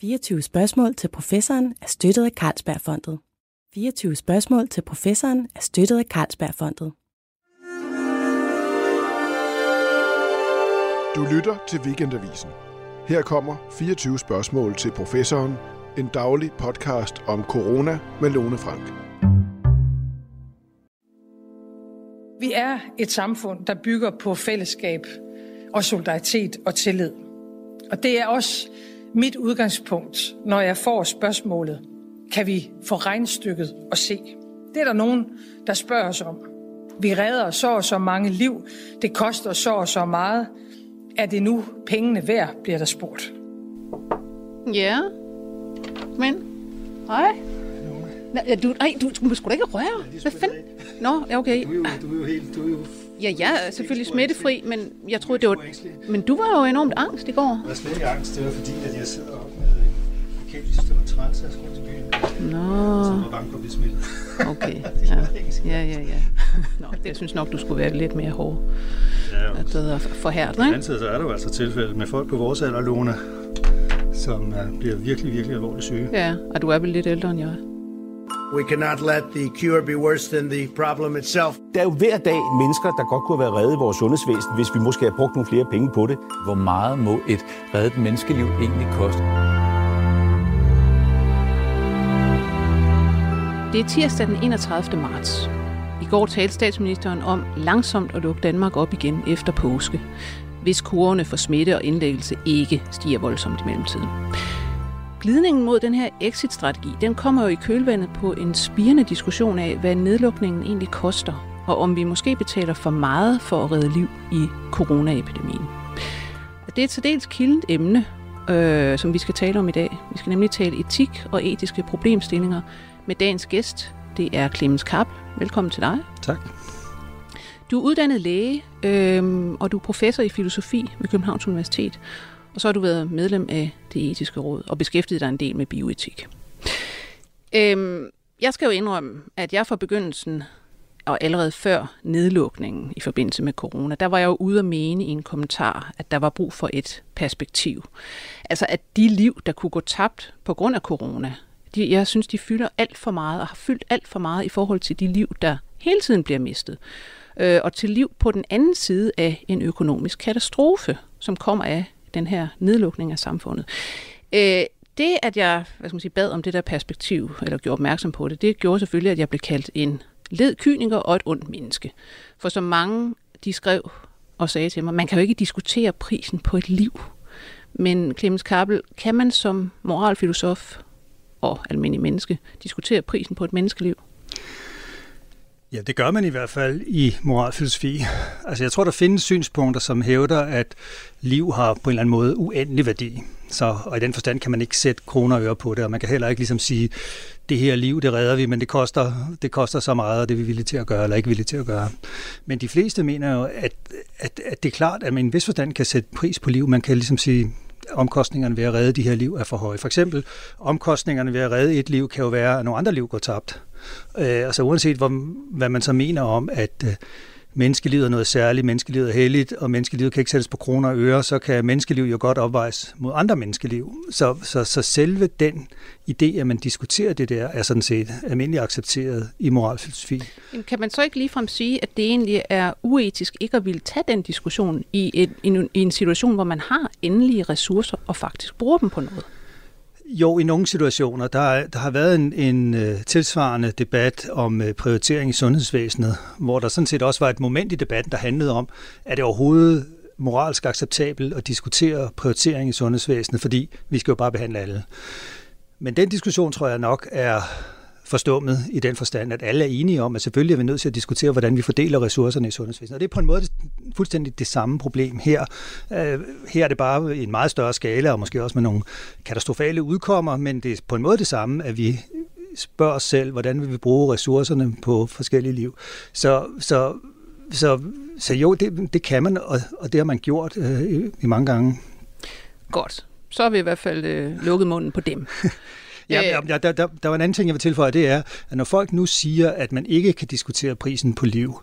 24 spørgsmål til professoren er støttet af Carlsbergfondet. 24 spørgsmål til professoren er støttet af Carlsbergfondet. Du lytter til Weekendavisen. Her kommer 24 spørgsmål til professoren. En daglig podcast om corona med Lone Frank. Vi er et samfund, der bygger på fællesskab og solidaritet og tillid. Og det er også mit udgangspunkt, når jeg får spørgsmålet, kan vi få regnstykket at se? Det er der nogen, der spørger os om. Vi redder så og så mange liv. Det koster så og så meget. Er det nu pengene værd, bliver der spurgt. Ja. Men, hej. Nå, ja, du, ej, du, du må sgu da ikke røre. Hvad fanden? Nå, ja, okay. Du er jo, du er jo helt, du er jo... Ja, jeg er selvfølgelig smittefri, men jeg troede, det var... Men du var jo enormt angst i går. Jeg var slet ikke angst, det var fordi, at jeg sidder op med en jeg synes, det var træt, så jeg skulle til byen. Nå, Så jeg var bange for at blive smittet. okay. Ja, ja, ja. ja. Nå, det, jeg synes nok, du skulle være lidt mere hård. Ja, At det er forhærdet, På den ikke? anden side, så er der jo altså tilfælde med folk på vores alder, Lone, som uh, bliver virkelig, virkelig alvorligt syge. Ja, og du er vel lidt ældre end jeg. We cannot let the cure be worse than the problem itself. Der er jo hver dag mennesker, der godt kunne have været reddet i vores sundhedsvæsen, hvis vi måske havde brugt nogle flere penge på det. Hvor meget må et reddet menneskeliv egentlig koste? Det er tirsdag den 31. marts. I går talte statsministeren om langsomt at lukke Danmark op igen efter påske, hvis kurvene for smitte og indlæggelse ikke stiger voldsomt i mellemtiden. Glidningen mod den her exit-strategi, den kommer jo i kølvandet på en spirende diskussion af, hvad nedlukningen egentlig koster, og om vi måske betaler for meget for at redde liv i coronaepidemien. Og det er et særdeles kildent emne, øh, som vi skal tale om i dag. Vi skal nemlig tale etik og etiske problemstillinger med dagens gæst. Det er Clemens Kapp. Velkommen til dig. Tak. Du er uddannet læge, øh, og du er professor i filosofi ved Københavns Universitet. Og så har du været medlem af det etiske råd og beskæftiget dig en del med bioetik. Øhm, jeg skal jo indrømme, at jeg fra begyndelsen og allerede før nedlukningen i forbindelse med corona, der var jeg jo ude at mene i en kommentar, at der var brug for et perspektiv. Altså at de liv, der kunne gå tabt på grund af corona, de, jeg synes, de fylder alt for meget og har fyldt alt for meget i forhold til de liv, der hele tiden bliver mistet. Øh, og til liv på den anden side af en økonomisk katastrofe, som kommer af den her nedlukning af samfundet. Øh, det, at jeg hvad skal man sige, bad om det der perspektiv, eller gjorde opmærksom på det, det gjorde selvfølgelig, at jeg blev kaldt en led kyniker og et ondt menneske. For som mange, de skrev og sagde til mig, man kan jo ikke diskutere prisen på et liv. Men Clemens Kappel, kan man som moralfilosof og almindelig menneske diskutere prisen på et menneskeliv? Ja, det gør man i hvert fald i moralfilosofi. Altså, jeg tror, der findes synspunkter, som hævder, at liv har på en eller anden måde uendelig værdi. Så, og i den forstand kan man ikke sætte kroner og øre på det, og man kan heller ikke ligesom sige, det her liv, det redder vi, men det koster, det koster så meget, og det er vi villige til at gøre, eller ikke villige til at gøre. Men de fleste mener jo, at, at, at det er klart, at man i en vis forstand kan sætte pris på liv. Man kan ligesom sige, omkostningerne ved at redde de her liv er for høje. For eksempel, omkostningerne ved at redde et liv kan jo være, at nogle andre liv går tabt. Øh, altså uanset hvor, hvad man så mener om, at øh, menneskelivet er noget særligt, menneskelivet er helligt, og menneskelivet kan ikke sættes på kroner og øre, så kan menneskeliv jo godt opvejes mod andre menneskeliv. Så, så, så selve den idé, at man diskuterer det der, er sådan set almindeligt accepteret i moralfilosofi. Kan man så ikke ligefrem sige, at det egentlig er uetisk ikke at ville tage den diskussion i, et, i, en, i en situation, hvor man har endelige ressourcer og faktisk bruger dem på noget? Jo, i nogle situationer. Der, der har været en, en uh, tilsvarende debat om uh, prioritering i sundhedsvæsenet, hvor der sådan set også var et moment i debatten, der handlede om, er det overhovedet moralsk acceptabelt at diskutere prioritering i sundhedsvæsenet, fordi vi skal jo bare behandle alle. Men den diskussion tror jeg nok er forstummet i den forstand, at alle er enige om, at selvfølgelig er vi nødt til at diskutere, hvordan vi fordeler ressourcerne i sundhedsvæsenet. Og det er på en måde fuldstændig det samme problem her. Øh, Her er det bare i en meget større skala, og måske også med nogle katastrofale udkommer, men det er på en måde det samme, at vi spørger os selv, hvordan vil vi bruge ressourcerne på forskellige liv. Så, så, så, så jo, det, det kan man, og, og det har man gjort øh, i- mange gange. Godt. Så har vi i hvert fald øh, lukket munden på dem. Ja, Øh. ja, ja der, der, der var en anden ting, jeg vil tilføje, det er, at når folk nu siger, at man ikke kan diskutere prisen på liv,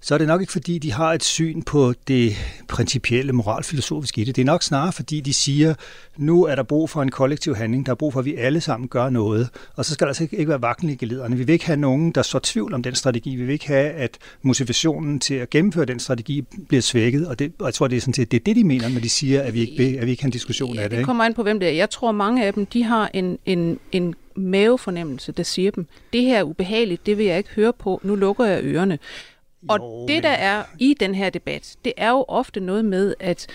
så er det nok ikke fordi, de har et syn på det principielle moralfilosofiske i det. Det er nok snarere fordi, de siger, nu er der brug for en kollektiv handling, der er brug for, at vi alle sammen gør noget, og så skal der altså ikke være vaklen i gelederne. Vi vil ikke have nogen, der så tvivl om den strategi. Vi vil ikke have, at motivationen til at gennemføre den strategi bliver svækket, og, det, og jeg tror, det er sådan set, det er det, de mener, når de siger, at vi ikke, at vi ikke har en diskussion ja, af det. Det kommer an på, hvem det er. Jeg tror, mange af dem, de har en, en, en mavefornemmelse, der siger dem, det her er ubehageligt, det vil jeg ikke høre på, nu lukker jeg ørerne. Og jo, det, der er i den her debat, det er jo ofte noget med, at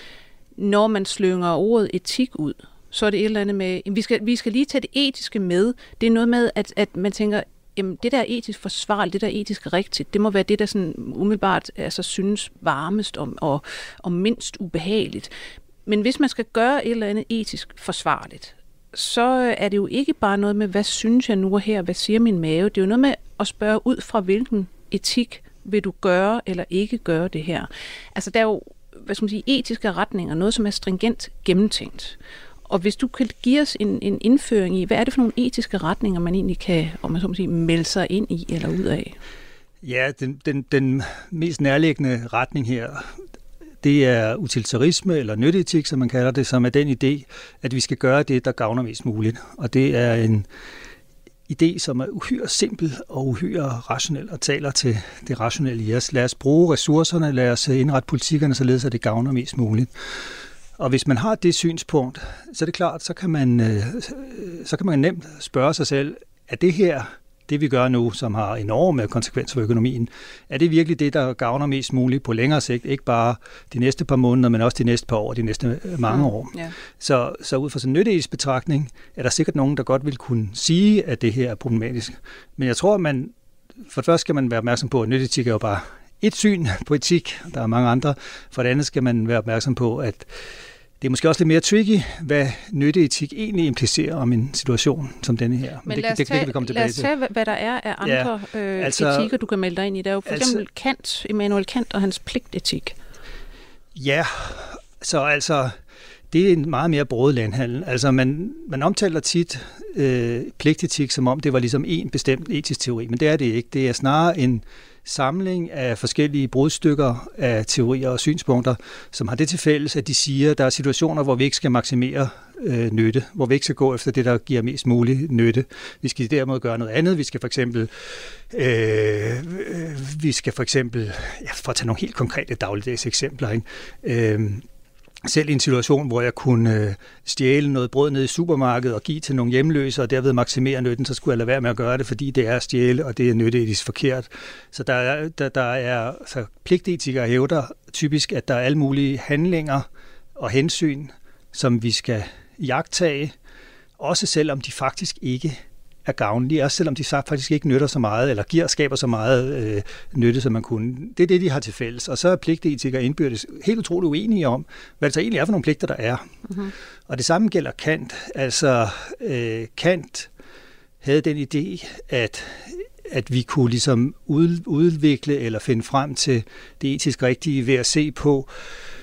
når man slynger ordet etik ud, så er det et eller andet med, vi skal, vi skal lige tage det etiske med. Det er noget med, at, at man tænker, jamen, det der er etisk forsvarligt, det der er etisk rigtigt, det må være det, der sådan umiddelbart altså, synes varmest om, og, og mindst ubehageligt. Men hvis man skal gøre et eller andet etisk forsvarligt, så er det jo ikke bare noget med, hvad synes jeg nu her, hvad siger min mave? Det er jo noget med at spørge ud fra, hvilken etik vil du gøre eller ikke gøre det her. Altså der er jo hvad skal man sige, etiske retninger, noget som er stringent gennemtænkt. Og hvis du kan give os en, en indføring i, hvad er det for nogle etiske retninger, man egentlig kan om man så må sige, melde sig ind i eller ud af? Ja, den, den, den mest nærliggende retning her, det er utilitarisme eller nytteetik, som man kalder det, som er den idé, at vi skal gøre det, der gavner mest muligt. Og det er en idé, som er uhyre simpel og uhyre rationel og taler til det rationelle i os. Lad os bruge ressourcerne, lad os øh, indrette politikkerne, således at det gavner mest muligt. Og hvis man har det synspunkt, så er det klart, så kan man, øh, øh, så kan man nemt spørge sig selv, er det her det vi gør nu, som har enorme konsekvenser for økonomien, er det virkelig det, der gavner mest muligt på længere sigt? Ikke bare de næste par måneder, men også de næste par år, de næste mange mm, år. Yeah. Så, så ud fra sådan en nytteetisk betragtning, er der sikkert nogen, der godt vil kunne sige, at det her er problematisk. Men jeg tror, at man, for det første skal man være opmærksom på, at nytteetik er jo bare et syn på etik, der er mange andre. For det andet skal man være opmærksom på, at det er måske også lidt mere tricky, hvad nytteetik egentlig implicerer om en situation som denne her. Men, Men det, lad os det, tage, det kan vi komme tilbage lad os tage, til. hvad der er af andre ja, øh, altså, etikker, du kan melde dig ind i. Der er jo for altså, eksempel Kant, Immanuel Kant og hans pligtetik. Ja, så altså, det er en meget mere broet landhandel. Altså, man, man omtaler tit øh, pligtetik, som om det var ligesom en bestemt etisk teori, men det er det ikke. Det er snarere en samling af forskellige brudstykker af teorier og synspunkter, som har det til fælles, at de siger, at der er situationer, hvor vi ikke skal maksimere øh, nytte, hvor vi ikke skal gå efter det, der giver mest mulig nytte. Vi skal derimod gøre noget andet. Vi skal for eksempel, øh, øh vi skal for eksempel, ja, for at tage nogle helt konkrete dagligdags eksempler, ikke? Øh, selv i en situation, hvor jeg kunne øh, stjæle noget brød ned i supermarkedet og give til nogle hjemløse, og derved maksimere nytten, så skulle jeg lade være med at gøre det, fordi det er at stjæle, og det er nytteetisk forkert. Så der er, der, der er så pligtetikere hævder typisk, at der er alle mulige handlinger og hensyn, som vi skal jagtage, også selvom de faktisk ikke er gavnlige, også selvom de faktisk ikke nytter så meget, eller giver skaber så meget øh, nytte, som man kunne. Det er det, de har til fælles. Og så er pligtetikere indbyrdes helt utroligt uenige om, hvad det så egentlig er for nogle pligter, der er. Mm-hmm. Og det samme gælder Kant. Altså, øh, Kant havde den idé, at at vi kunne ligesom udvikle eller finde frem til det etisk rigtige ved at se på, øh,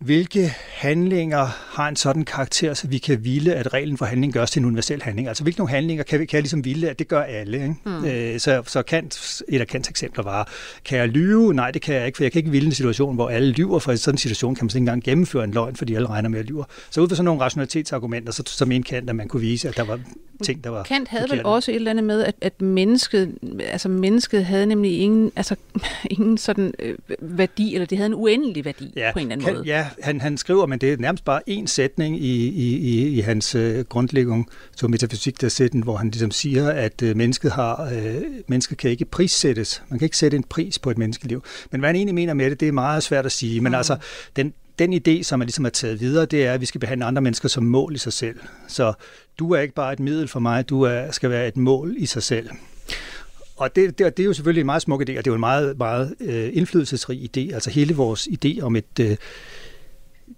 hvilke handlinger har en sådan karakter, så vi kan ville, at reglen for handling gøres til en universel handling? Altså, hvilke nogle handlinger kan, vi, kan jeg ligesom ville, at det gør alle? Ikke? Mm. Øh, så, så Kant, et af Kants eksempler var, kan jeg lyve? Nej, det kan jeg ikke, for jeg kan ikke ville en situation, hvor alle lyver, for i sådan en situation kan man ikke engang gennemføre en løgn, fordi alle regner med at lyve. Så ud fra sådan nogle rationalitetsargumenter, så, så mente Kant, at man kunne vise, at der var ting, der var Kant havde forkerte. vel også et eller andet med, at, at mennesket, altså mennesket havde nemlig ingen, altså, ingen sådan øh, værdi, eller det havde en uendelig værdi ja, på en eller anden kan, måde. Ja, han, han skriver, men det er nærmest bare en sætning i, i, i, i hans øh, grundlægging til metafysik der sætten, hvor han ligesom siger, at øh, mennesket har, øh, mennesket kan ikke prissættes. Man kan ikke sætte en pris på et menneskeliv. Men hvad han egentlig mener med det, det er meget svært at sige. Men mm. altså, den, den idé, som er ligesom er taget videre, det er, at vi skal behandle andre mennesker som mål i sig selv. Så du er ikke bare et middel for mig, du er, skal være et mål i sig selv. Og det, det, det er jo selvfølgelig en meget smuk idé, og det er jo en meget, meget øh, indflydelsesrig idé. Altså hele vores idé om et øh,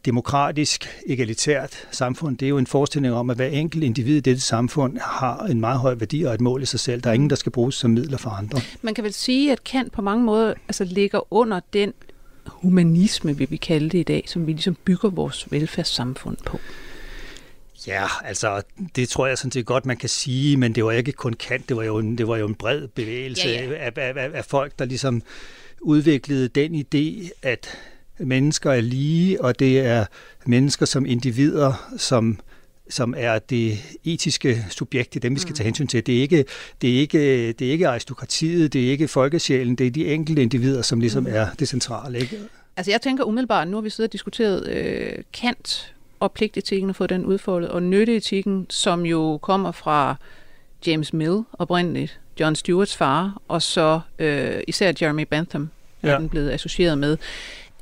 demokratisk, egalitært samfund, det er jo en forestilling om, at hver enkelt individ i dette samfund har en meget høj værdi og et mål i sig selv. Der er ingen, der skal bruges som midler for andre. Man kan vel sige, at Kant på mange måder altså, ligger under den humanisme, vil vi kalde det i dag, som vi ligesom bygger vores velfærdssamfund på. Ja, altså det tror jeg sådan set godt, man kan sige, men det var ikke kun Kant, det var jo en, det var jo en bred bevægelse ja, ja. Af, af, af folk, der ligesom udviklede den idé, at mennesker er lige, og det er mennesker som individer, som som er det etiske subjekt, det er dem, vi skal tage hensyn til. Det er ikke, det er ikke, det er ikke aristokratiet, det er ikke folkesjælen, det er de enkelte individer, som ligesom er det centrale. Ikke? Altså jeg tænker umiddelbart, nu har vi siddet og diskuteret øh, Kant og pligtetikken og fået den udfoldet, og nytteetikken, som jo kommer fra James Mill oprindeligt, John Stewarts far, og så øh, især Jeremy Bentham er ja. den blevet associeret med.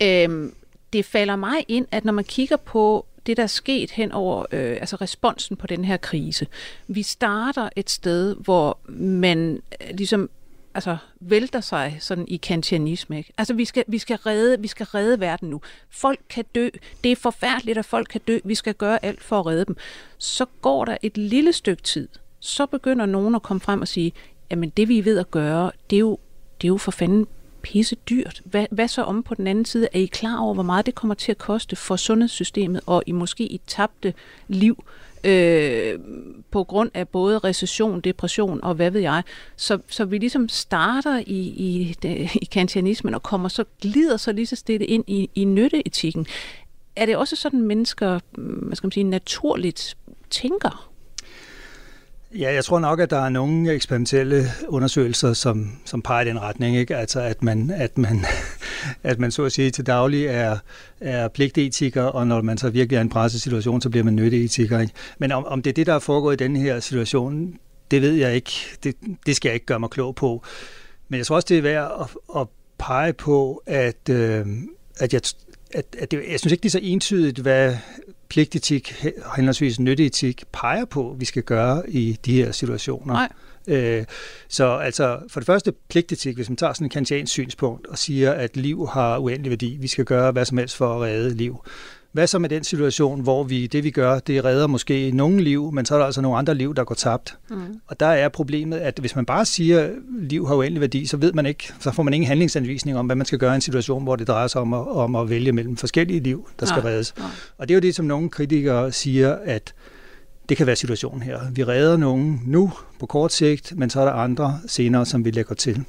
Øhm, det falder mig ind, at når man kigger på det, der er sket hen over øh, altså responsen på den her krise. Vi starter et sted, hvor man øh, ligesom altså, vælter sig sådan i kantianisme. Ikke? Altså, vi skal, vi, skal redde, vi skal redde verden nu. Folk kan dø. Det er forfærdeligt, at folk kan dø. Vi skal gøre alt for at redde dem. Så går der et lille stykke tid. Så begynder nogen at komme frem og sige, jamen det vi er ved at gøre, det er jo, det er jo for fanden pisse dyrt. Hvad, hvad så om på den anden side? Er I klar over, hvor meget det kommer til at koste for sundhedssystemet, og i måske i tabte liv øh, på grund af både recession, depression og hvad ved jeg. Så, så vi ligesom starter i, i, i kantianismen og kommer så glider så lige så stille ind i, i nytteetikken. Er det også sådan, mennesker mm, hvad skal man sige, naturligt tænker? Ja, jeg tror nok, at der er nogle eksperimentelle undersøgelser, som, som peger i den retning. Ikke? Altså, at man, at, man, at man så at sige til daglig er, er pligtetiker, og når man så virkelig er i en pressesituation, så bliver man nytteetiker. Ikke? Men om, om det er det, der er foregået i den her situation, det ved jeg ikke. Det, det skal jeg ikke gøre mig klog på. Men jeg tror også, det er værd at, at pege på, at, øh, at jeg, at, at det, jeg synes ikke, det er så entydigt, hvad pligtetik, henholdsvis nytteetik, peger på, vi skal gøre i de her situationer. Nej. Øh, så altså, for det første pligtetik, hvis man tager sådan en kantiansk synspunkt og siger, at liv har uendelig værdi, vi skal gøre hvad som helst for at redde liv, hvad så med den situation, hvor vi det vi gør, det redder måske nogle liv, men så er der altså nogle andre liv, der går tabt. Mm. Og der er problemet, at hvis man bare siger, at liv har uendelig værdi, så ved man ikke, så får man ingen handlingsanvisning om, hvad man skal gøre i en situation, hvor det drejer sig om at, om at vælge mellem forskellige liv, der skal ja. reddes. Ja. Og det er jo det, som nogle kritikere siger, at det kan være situationen her. Vi redder nogen nu på kort sigt, men så er der andre senere, som vi lægger til.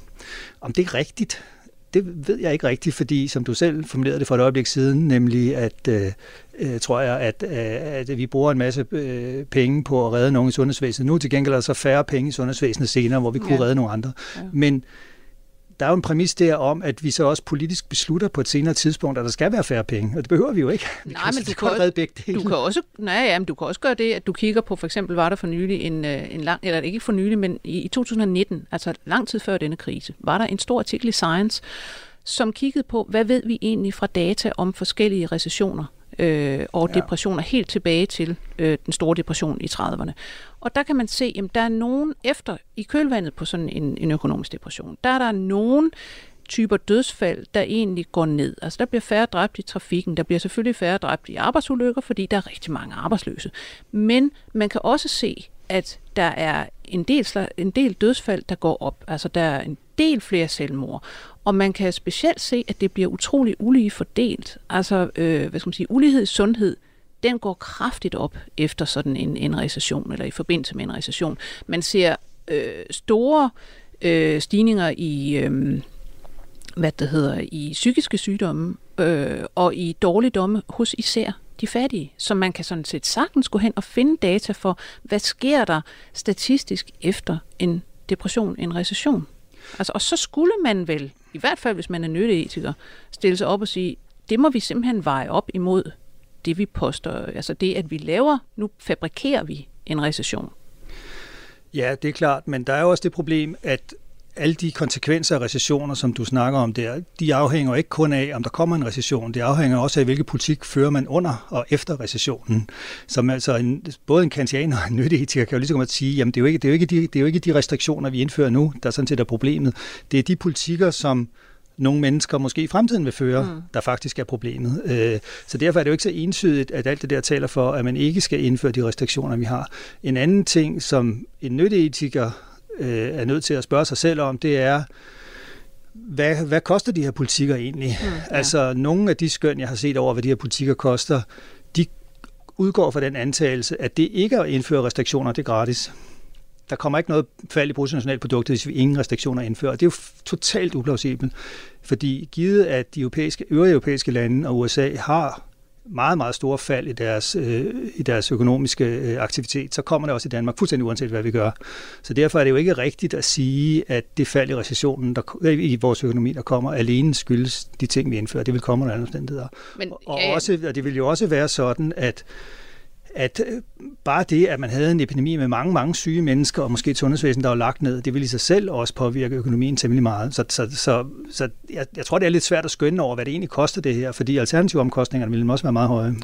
Om det er rigtigt, det ved jeg ikke rigtigt, fordi som du selv formulerede det for et øjeblik siden, nemlig at, øh, øh tror jeg, at, øh, at vi bruger en masse øh, penge på at redde nogen i sundhedsvæsenet. Nu til gengæld er der så færre penge i sundhedsvæsenet senere, hvor vi kunne ja. redde nogle andre. Ja. Men der er jo en præmis der om, at vi så også politisk beslutter på et senere tidspunkt, at der skal være færre penge, og det behøver vi jo ikke. Vi nej, men du kan, redde begge dele. du kan også, nej, ja, men du kan også gøre det, at du kigger på, for eksempel var der for nylig en, øh, en lang, eller ikke for nylig, men i, i 2019, altså lang tid før denne krise, var der en stor artikel i Science, som kiggede på, hvad ved vi egentlig fra data om forskellige recessioner øh, og ja. depressioner helt tilbage til øh, den store depression i 30'erne. Og der kan man se, at der er nogen efter i kølvandet på sådan en, en økonomisk depression, der er der nogen typer dødsfald, der egentlig går ned. Altså der bliver færre dræbt i trafikken, der bliver selvfølgelig færre dræbt i arbejdsulykker, fordi der er rigtig mange arbejdsløse. Men man kan også se, at der er en del, en del dødsfald, der går op. Altså der er en del flere selvmord. Og man kan specielt se, at det bliver utrolig ulige fordelt. Altså, øh, hvad skal man sige, ulighed i sundhed, den går kraftigt op efter sådan en, en recession, eller i forbindelse med en recession. Man ser øh, store øh, stigninger i, øh, hvad det hedder, i psykiske sygdomme, øh, og i dårligdomme hos især de fattige, så man kan sådan set sagtens gå hen og finde data for, hvad sker der statistisk efter en depression, en recession. Altså, og så skulle man vel, i hvert fald hvis man er nytteetiker, stille sig op og sige, det må vi simpelthen veje op imod det, vi poster. Altså det, at vi laver, nu fabrikerer vi en recession. Ja, det er klart, men der er jo også det problem, at alle de konsekvenser af recessioner, som du snakker om der, de afhænger ikke kun af, om der kommer en recession. Det afhænger også af, hvilken politik fører man under og efter recessionen. Som altså en, både en kantianer og en nytteetiker kan jo lige så godt sige, jamen det er jo ikke, det er jo ikke, de, det er jo ikke de restriktioner, vi indfører nu, der sådan set er problemet. Det er de politikker, som nogle mennesker måske i fremtiden vil føre, mm. der faktisk er problemet. Øh, så derfor er det jo ikke så ensydigt, at alt det der taler for, at man ikke skal indføre de restriktioner, vi har. En anden ting, som en nytteetiker øh, er nødt til at spørge sig selv om, det er, hvad, hvad koster de her politikker egentlig? Mm, ja. Altså, nogle af de skøn, jeg har set over, hvad de her politikker koster, de udgår fra den antagelse, at det ikke at indføre restriktioner, det er gratis. der kommer ikke noget fald i bruttonationalproduktet, hvis vi ingen restriktioner indfører. Det er jo totalt uplausibelt, fordi givet at de europæiske, øvrige europæiske lande og USA har meget, meget store fald i deres, øh, i deres økonomiske øh, aktivitet, så kommer det også i Danmark, fuldstændig uanset hvad vi gør. Så derfor er det jo ikke rigtigt at sige, at det fald i recessionen der, øh, i vores økonomi, der kommer, alene skyldes de ting, vi indfører. Det vil komme under andre omstændigheder. Men, og, ja. Også, og det vil jo også være sådan, at at øh, bare det, at man havde en epidemi med mange, mange syge mennesker, og måske et sundhedsvæsen, der var lagt ned, det ville i sig selv også påvirke økonomien temmelig meget. Så, så, så, så jeg, jeg tror, det er lidt svært at skønne over, hvad det egentlig koster det her, fordi alternative omkostninger også være meget høje.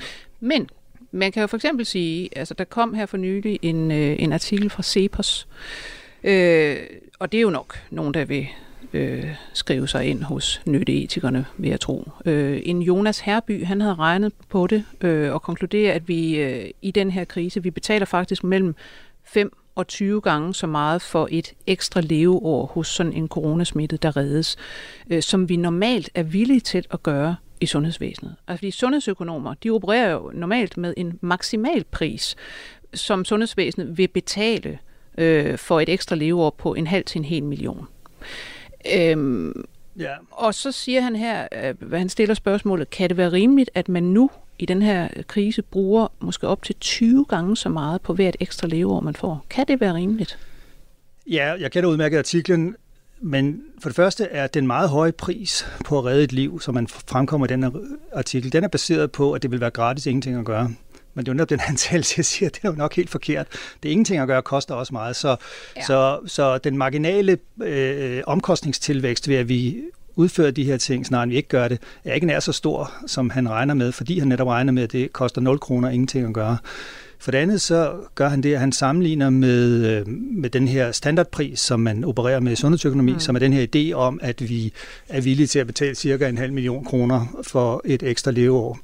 Men man kan jo for eksempel sige, altså der kom her for nylig en, øh, en artikel fra Cepos, øh, og det er jo nok nogen, der vil øh, skrive sig ind hos nytteetikerne, vil jeg tro. Øh, en Jonas Herby, han havde regnet på det øh, og konkluderer, at vi øh, i den her krise, vi betaler faktisk mellem 5 og 20 gange så meget for et ekstra leveår hos sådan en coronasmittet, der reddes, øh, som vi normalt er villige til at gøre i sundhedsvæsenet. Altså de sundhedsøkonomer, de opererer jo normalt med en maksimal pris, som sundhedsvæsenet vil betale øh, for et ekstra leveår på en halv til en hel million. Øhm, ja. Og så siger han her, øh, hvad han stiller spørgsmålet, kan det være rimeligt, at man nu i den her krise bruger måske op til 20 gange så meget på hvert ekstra leveår, man får? Kan det være rimeligt? Ja, jeg kender udmærket artiklen, men for det første er den meget høje pris på at redde et liv, som man fremkommer i den her artikel, den er baseret på, at det vil være gratis ingenting at gøre. Men det er jo netop den antagelse, jeg siger, det er jo nok helt forkert. Det er ingenting at gøre, koster også meget. Så, ja. så, så den marginale øh, omkostningstilvækst ved, at vi udfører de her ting, snart vi ikke gør det, er ikke nær så stor, som han regner med, fordi han netop regner med, at det koster 0 kroner ingenting at gøre. For det andet så gør han det, at han sammenligner med, øh, med den her standardpris, som man opererer med i sundhedsøkonomi, mm. som er den her idé om, at vi er villige til at betale cirka en halv million kroner for et ekstra leveår.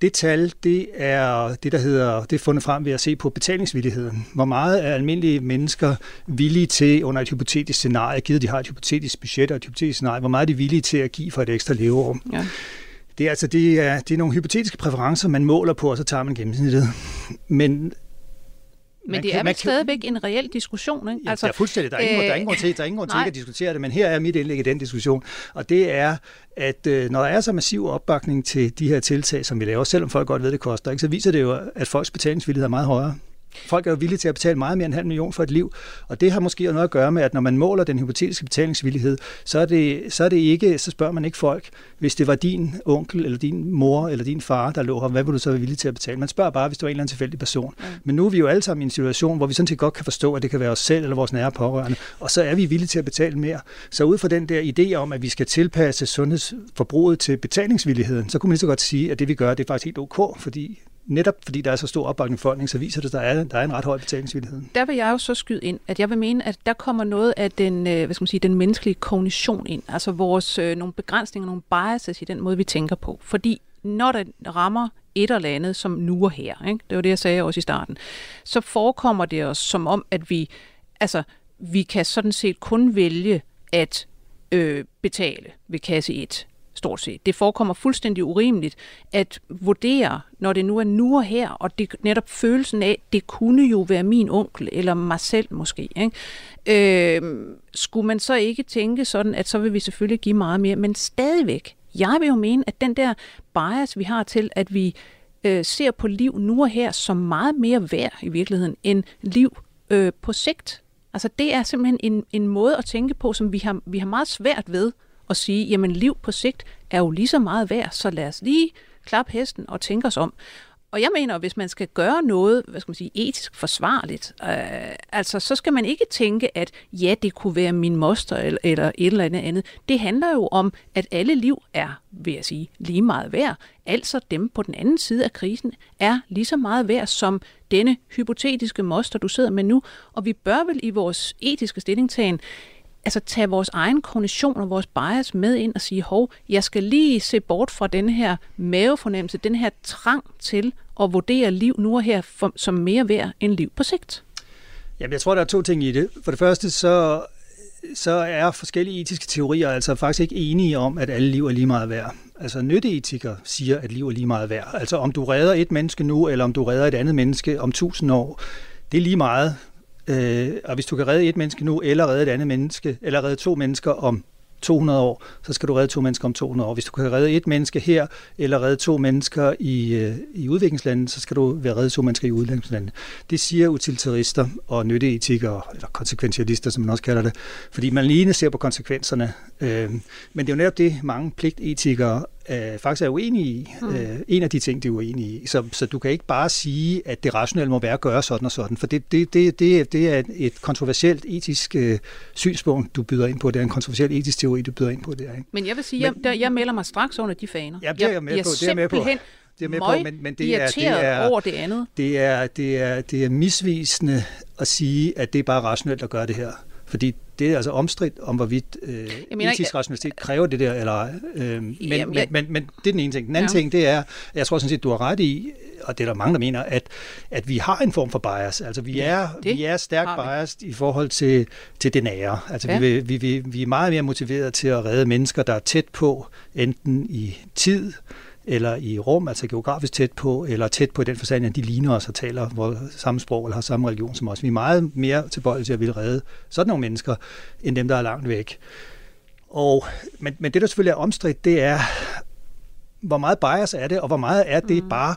Det tal, det er det, der hedder, det er fundet frem ved at se på betalingsvilligheden. Hvor meget er almindelige mennesker villige til under et hypotetisk scenarie, givet de har et hypotetisk budget og et hypotetisk scenarie, hvor meget er de villige til at give for et ekstra leveår? Ja. Det er altså det er, det er nogle hypotetiske præferencer, man måler på, og så tager man gennemsnittet. Men men det kan, er vel stadigvæk en reel diskussion, ikke? Ja, altså, ja fuldstændig. Der er ingen, øh, der er ingen grund til, der er ingen grund til at diskutere det, men her er mit indlæg i den diskussion, og det er, at øh, når der er så massiv opbakning til de her tiltag, som vi laver, selvom folk godt ved, det koster, ikke, så viser det jo, at folks betalingsvillighed er meget højere. Folk er jo villige til at betale meget mere end en halv million for et liv, og det har måske noget at gøre med, at når man måler den hypotetiske betalingsvillighed, så er det, så er det ikke, så spørger man ikke folk, hvis det var din onkel, eller din mor, eller din far, der lå her, hvad vil du så være villig til at betale? Man spørger bare, hvis det var en eller anden tilfældig person. Ja. Men nu er vi jo alle sammen i en situation, hvor vi sådan set godt kan forstå, at det kan være os selv eller vores nære pårørende, og så er vi villige til at betale mere. Så ud fra den der idé om, at vi skal tilpasse sundhedsforbruget til betalingsvilligheden, så kunne man lige så godt sige, at det vi gør, det er faktisk helt ok, fordi netop fordi der er så stor opbakning for så viser det, at der er, der er en ret høj betalingsvillighed. Der vil jeg jo så skyde ind, at jeg vil mene, at der kommer noget af den, øh, hvad skal man sige, den menneskelige kognition ind. Altså vores, øh, nogle begrænsninger, nogle biases i den måde, vi tænker på. Fordi når det rammer et eller andet, som nu og her, ikke? det var det, jeg sagde også i starten, så forekommer det os som om, at vi, altså, vi kan sådan set kun vælge at øh, betale ved kasse 1 stort set. Det forekommer fuldstændig urimeligt at vurdere, når det nu er nu og her, og det netop følelsen af, det kunne jo være min onkel, eller mig selv måske. Ikke? Øh, skulle man så ikke tænke sådan, at så vil vi selvfølgelig give meget mere, men stadigvæk, jeg vil jo mene, at den der bias, vi har til, at vi øh, ser på liv nu og her som meget mere værd i virkeligheden, end liv øh, på sigt. Altså det er simpelthen en, en måde at tænke på, som vi har, vi har meget svært ved og sige, jamen liv på sigt er jo lige så meget værd, så lad os lige klappe hesten og tænke os om. Og jeg mener, hvis man skal gøre noget, hvad skal man sige, etisk forsvarligt, øh, altså så skal man ikke tænke, at ja, det kunne være min moster eller, eller et eller andet andet. Det handler jo om, at alle liv er, vil jeg sige, lige meget værd. Altså dem på den anden side af krisen er lige så meget værd som denne hypotetiske moster, du sidder med nu. Og vi bør vel i vores etiske stillingtagen altså tage vores egen kognition og vores bias med ind og sige, hov, jeg skal lige se bort fra den her mavefornemmelse, den her trang til at vurdere liv nu og her for, som mere værd end liv på sigt? Jamen, jeg tror, der er to ting i det. For det første, så, så er forskellige etiske teorier altså faktisk ikke enige om, at alle liv er lige meget værd. Altså nytteetikere siger, at liv er lige meget værd. Altså om du redder et menneske nu, eller om du redder et andet menneske om tusind år, det er lige meget Øh, og hvis du kan redde et menneske nu, eller redde et andet menneske, eller redde to mennesker om 200 år, så skal du redde to mennesker om 200 år. Hvis du kan redde et menneske her, eller redde to mennesker i, øh, i udviklingslandet, så skal du være redde to mennesker i udviklingslandet. Det siger utilitarister og nytteetikere, eller konsekventialister, som man også kalder det, fordi man lige ser på konsekvenserne. Øh, men det er jo netop det, mange pligtetikere øh, faktisk er uenige i. Mm. Øh, en af de ting, de er uenige i. Så, så du kan ikke bare sige, at det rationelle må være at gøre sådan og sådan, for det, det, det, det, det er et kontroversielt etisk øh, synspunkt, du byder ind på. Det er en kontroversiel etisk teori, du byder ind på. Der, ikke? Men jeg vil sige, Men, jeg, der, jeg melder mig straks under de faner. Ja, det er jeg med på. Det er jeg med på. Det er med på, men, men det er, det er, over det andet. Det er, det, er, det er misvisende at sige, at det er bare rationelt at gøre det her. Fordi det er altså omstridt om, hvorvidt øh, mener, etisk rationalitet kræver det der, eller øh, men, jamen, men, men, men det er den ene ting. Den anden ja. ting, det er, jeg tror sådan set, du har ret i, og det er der mange, der mener, at, at vi har en form for bias. Altså vi er, vi er stærkt biased i forhold til, til det nære. Altså ja. vi, vi, vi, vi er meget mere motiveret til at redde mennesker, der er tæt på, enten i tid, eller i rum, altså geografisk tæt på, eller tæt på i den forstand, at de ligner os og taler vores samme sprog eller har samme religion som os. Vi er meget mere tilbøjelige til at ville redde sådan nogle mennesker, end dem, der er langt væk. Og, men, men det, der selvfølgelig er omstridt, det er, hvor meget bias er det, og hvor meget er det mm. bare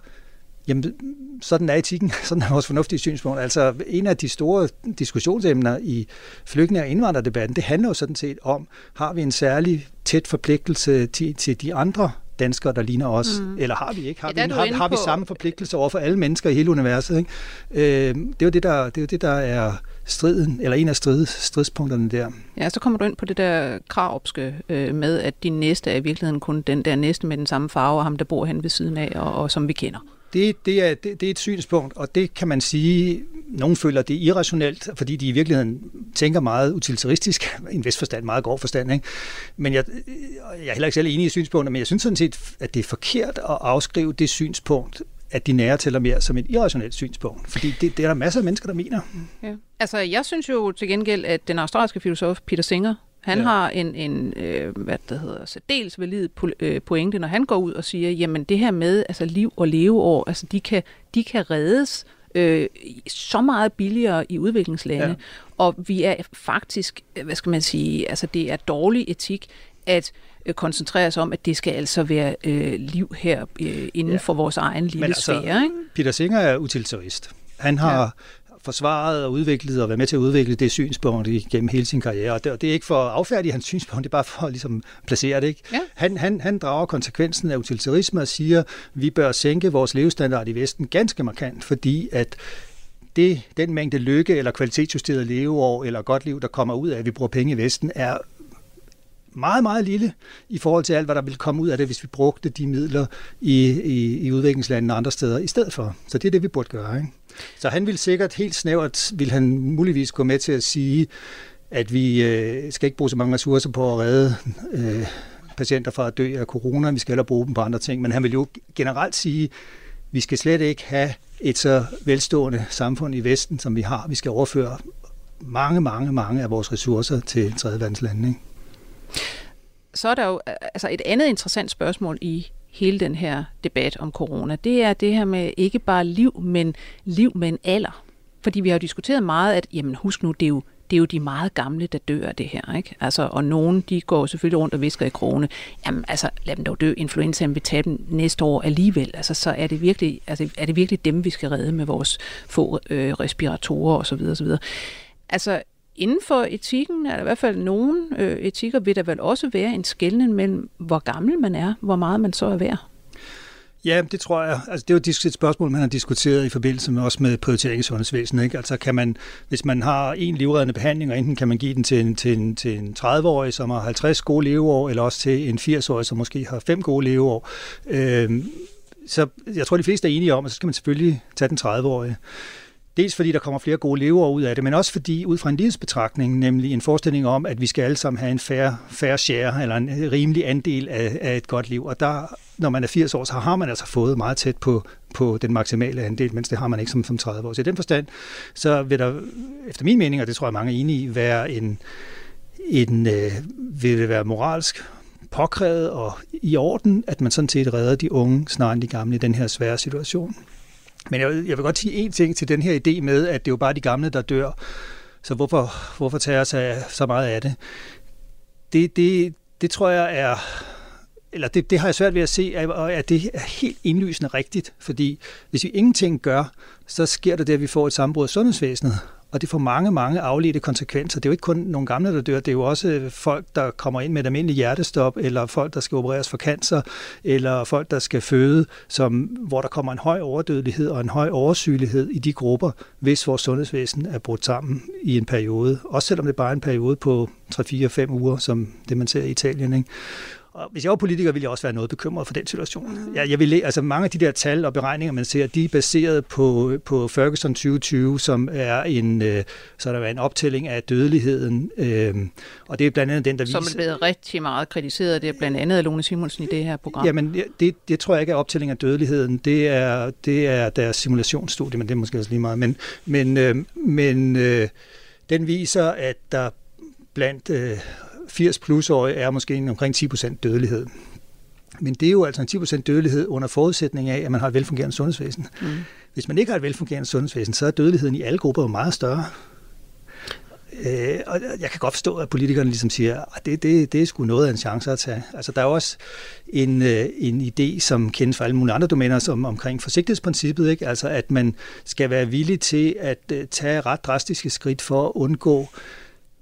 Jamen, sådan er etikken, sådan er vores fornuftige synspunkt. Altså, en af de store diskussionsemner i flygtninge- og indvandrerdebatten, det handler jo sådan set om, har vi en særlig tæt forpligtelse til, til de andre danskere, der ligner os, mm. eller har vi ikke? Har, ja, vi, har, har vi samme forpligtelse over for alle mennesker i hele universet? Ikke? Øh, det, er jo det, der, det er jo det, der er striden, eller en af strid, stridspunkterne der. Ja, så kommer du ind på det der kravopske øh, med, at din næste er i virkeligheden kun den der næste med den samme farve, og ham, der bor hen ved siden af, og, og som vi kender. Det, det, er, det, det er et synspunkt, og det kan man sige, nogen føler det irrationelt, fordi de i virkeligheden tænker meget utilitaristisk, i en vis forstand, meget grov forstand. Ikke? Men jeg, jeg er heller ikke selv enig i synspunktet, men jeg synes sådan set, at det er forkert at afskrive det synspunkt, at de nære tæller mere som et irrationelt synspunkt. Fordi det, det er der masser af mennesker, der mener. Ja. Altså, jeg synes jo til gengæld, at den australske filosof Peter Singer, han ja. har en, en øh, hvad det hedder, særdeles valid øh, pointe, når han går ud og siger, jamen det her med altså liv og leveår, altså de kan, de kan reddes øh, så meget billigere i udviklingslande, ja. og vi er faktisk, hvad skal man sige, altså det er dårlig etik, at øh, koncentrere os om, at det skal altså være øh, liv her øh, inden ja. for vores egen lille Men altså, sfære. Ikke? Peter Singer er utilitarist. Han har forsvaret og udviklet og været med til at udvikle det synspunkt gennem hele sin karriere. Og det, og det er ikke for at affærdige hans synspunkt, det er bare for at ligesom placere det. Ikke? Ja. Han, han, han drager konsekvensen af utilitarisme og siger, at vi bør sænke vores levestandard i Vesten ganske markant, fordi at det, den mængde lykke eller kvalitetsjusteret leveår eller godt liv, der kommer ud af, at vi bruger penge i Vesten, er meget, meget lille i forhold til alt, hvad der ville komme ud af det, hvis vi brugte de midler i, i, i udviklingslandene og andre steder i stedet for. Så det er det, vi burde gøre. Ikke? Så han vil sikkert helt snævert, vil han muligvis gå med til at sige, at vi øh, skal ikke bruge så mange ressourcer på at redde øh, patienter fra at dø af corona, vi skal heller bruge dem på andre ting, men han vil jo generelt sige, at vi skal slet ikke have et så velstående samfund i Vesten, som vi har. Vi skal overføre mange, mange, mange af vores ressourcer til tredje verdens Ikke? Så er der jo altså et andet interessant spørgsmål i hele den her debat om corona, det er det her med ikke bare liv, men liv med en alder. Fordi vi har jo diskuteret meget, at jamen, husk nu, det er jo det er jo de meget gamle, der dør af det her. Ikke? Altså, og nogen, de går selvfølgelig rundt og visker i krone. Jamen, altså, lad dem dog dø. Influenzaen vil tage dem næste år alligevel. Altså, så er det, virkelig, altså, er det virkelig dem, vi skal redde med vores få øh, respiratorer osv. osv. Altså, inden for etikken, er der i hvert fald nogen øh, etikker, vil der vel også være en skældning mellem, hvor gammel man er, hvor meget man så er værd. Ja, det tror jeg. Altså, det er jo et spørgsmål, man har diskuteret i forbindelse med også med prioritering i sundhedsvæsenet. Ikke? Altså, kan man, hvis man har en livreddende behandling, og enten kan man give den til en, til en, til en 30-årig, som har 50 gode leveår, eller også til en 80-årig, som måske har 5 gode leveår. Øh, så jeg tror, de fleste er enige om, at så skal man selvfølgelig tage den 30-årige. Dels fordi der kommer flere gode lever ud af det, men også fordi ud fra en livsbetragtning, nemlig en forestilling om, at vi skal alle sammen have en fair, fair share, eller en øh, rimelig andel af, af et godt liv. Og der, når man er 80 år, så har man altså fået meget tæt på, på den maksimale andel, mens det har man ikke som, som 30 år. Så i den forstand, så vil der, efter min mening, og det tror jeg mange er enige i, være en, en øh, vil det være moralsk påkrævet og i orden, at man sådan set redder de unge snarere end de gamle i den her svære situation. Men jeg, jeg vil godt sige en ting til den her idé med, at det er jo bare de gamle, der dør. Så hvorfor, hvorfor tager sig så meget af det? Det, det, det tror jeg er eller det, det har jeg svært ved at se, at det er helt indlysende rigtigt, fordi hvis vi ingenting gør, så sker der det, at vi får et sammenbrud i sundhedsvæsenet, og det får mange, mange afledte konsekvenser. Det er jo ikke kun nogle gamle, der dør, det er jo også folk, der kommer ind med et almindeligt hjertestop, eller folk, der skal opereres for cancer, eller folk, der skal føde, som, hvor der kommer en høj overdødelighed og en høj oversygelighed i de grupper, hvis vores sundhedsvæsen er brudt sammen i en periode. Også selvom det bare er en periode på 3-4-5 uger, som det man ser i Italien. Ikke? Og hvis jeg var politiker, ville jeg også være noget bekymret for den situation. Mm. Jeg, jeg vil, altså mange af de der tal og beregninger, man ser, de er baseret på, på Ferguson 2020, som er en, øh, så der er en optælling af dødeligheden. Øh, og det er blandt andet den, der viser... Som er blevet rigtig meget kritiseret, det er blandt andet af Lone Simonsen i det her program. Jamen, det, det tror jeg ikke er optælling af dødeligheden. Det er, det er deres simulationsstudie, men det er måske også lige meget. Men, men, øh, men øh, den viser, at der blandt øh, 80 plus år er måske omkring 10% dødelighed. Men det er jo altså en 10% dødelighed under forudsætning af, at man har et velfungerende sundhedsvæsen. Mm. Hvis man ikke har et velfungerende sundhedsvæsen, så er dødeligheden i alle grupper meget større. Øh, og jeg kan godt forstå, at politikerne ligesom siger, at det, det, det er sgu noget af en chance at tage. Altså, der er også en, øh, en idé, som kendes fra alle mulige andre domæner, som omkring forsigtighedsprincippet, ikke? altså at man skal være villig til at øh, tage ret drastiske skridt for at undgå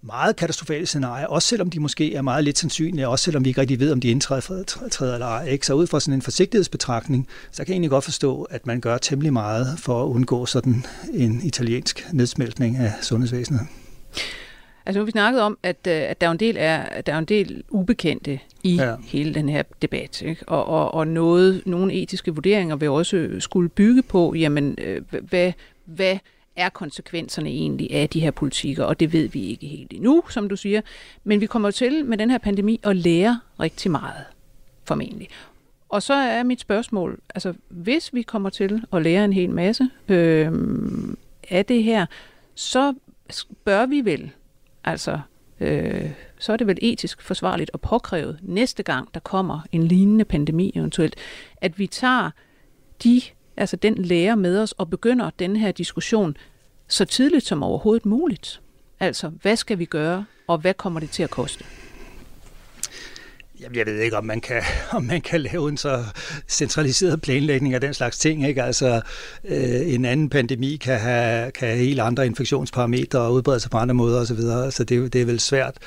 meget katastrofale scenarier, også selvom de måske er meget lidt sandsynlige, også selvom vi ikke rigtig ved, om de indtræder eller ej. Ikke? Så ud fra sådan en forsigtighedsbetragtning, så kan jeg egentlig godt forstå, at man gør temmelig meget for at undgå sådan en italiensk nedsmeltning af sundhedsvæsenet. Altså nu har vi snakket om, at, øh, at der, er en del er, at der er en del ubekendte i ja. hele den her debat, ikke? Og, og, og noget, nogle etiske vurderinger vil også skulle bygge på, jamen, øh, hvad, hvad er konsekvenserne egentlig af de her politikker, og det ved vi ikke helt endnu, som du siger. Men vi kommer til med den her pandemi at lære rigtig meget, formentlig. Og så er mit spørgsmål, altså hvis vi kommer til at lære en hel masse øh, af det her, så bør vi vel, altså øh, så er det vel etisk forsvarligt og påkrævet næste gang, der kommer en lignende pandemi eventuelt, at vi tager de altså den lærer med os og begynder den her diskussion så tidligt som overhovedet muligt. Altså, hvad skal vi gøre, og hvad kommer det til at koste? Jamen, jeg ved ikke, om man kan, om man kan lave en så centraliseret planlægning af den slags ting. Ikke? Altså, øh, en anden pandemi kan have, kan have helt andre infektionsparametre og udbrede sig på andre måder osv., så, så det, det er vel svært.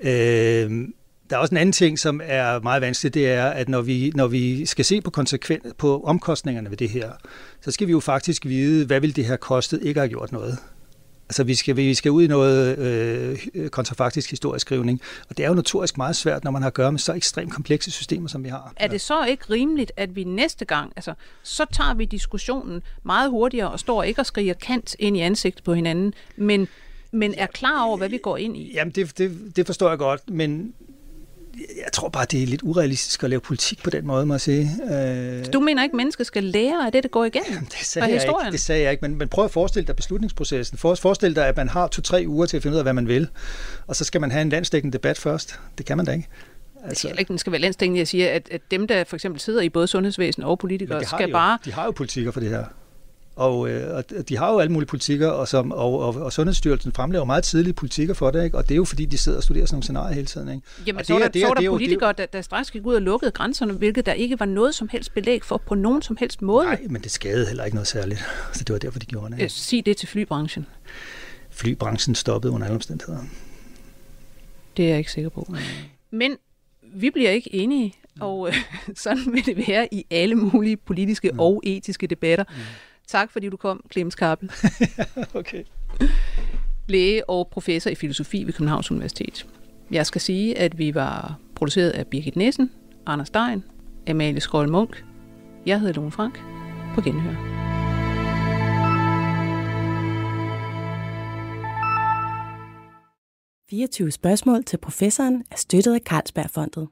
Øh, der er også en anden ting, som er meget vanskeligt, det er, at når vi, når vi skal se på, konsekvens, på omkostningerne ved det her, så skal vi jo faktisk vide, hvad vil det her kostet ikke have gjort noget. Altså vi skal, vi skal ud i noget øh, kontrafaktisk historieskrivning, og det er jo notorisk meget svært, når man har at gøre med så ekstremt komplekse systemer, som vi har. Er det så ikke rimeligt, at vi næste gang, altså så tager vi diskussionen meget hurtigere og står ikke og skriger kant ind i ansigtet på hinanden, men men er klar over, hvad vi går ind i? Jamen, det, det, det forstår jeg godt, men jeg tror bare, det er lidt urealistisk at lave politik på den måde, må jeg sige. Øh... Du mener ikke, at mennesker skal lære af det, der går igennem? Jamen, det sagde, jeg ikke, det sagde jeg ikke, men, men prøv at forestille dig beslutningsprocessen. For, forestil dig, at man har to-tre uger til at finde ud af, hvad man vil, og så skal man have en landsdækkende debat først. Det kan man da ikke. Altså, ikke, den skal være landsdækkende. Jeg siger, at, at dem, der for eksempel sidder i både sundhedsvæsen og politikere, skal jo, bare... De har jo politikker for det her. Og, øh, og de har jo alle mulige politikker, og, som, og, og, og Sundhedsstyrelsen fremlægger meget tidlige politikker for det, ikke? og det er jo fordi, de sidder og studerer sådan nogle scenarier hele tiden. Ikke? Jamen, og så, det, der, det, så var der det, politikere, der, der straks gik ud og lukkede grænserne, hvilket der ikke var noget som helst belæg for på nogen som helst måde. Nej, men det skadede heller ikke noget særligt. Så det var derfor, de gjorde det. Ikke? Sig det til flybranchen. Flybranchen stoppede under alle omstændigheder. Det er jeg ikke sikker på. Men vi bliver ikke enige, og øh, sådan vil det være i alle mulige politiske mm. og etiske debatter. Mm. Tak fordi du kom, Clemens Kappel. okay. Læge og professor i filosofi ved Københavns Universitet. Jeg skal sige, at vi var produceret af Birgit Nissen, Anders Stein, Amalie Skrold Munk. Jeg hedder Lone Frank. På genhør. «24 spørgsmål til professoren er støttet af Carlsbergfondet.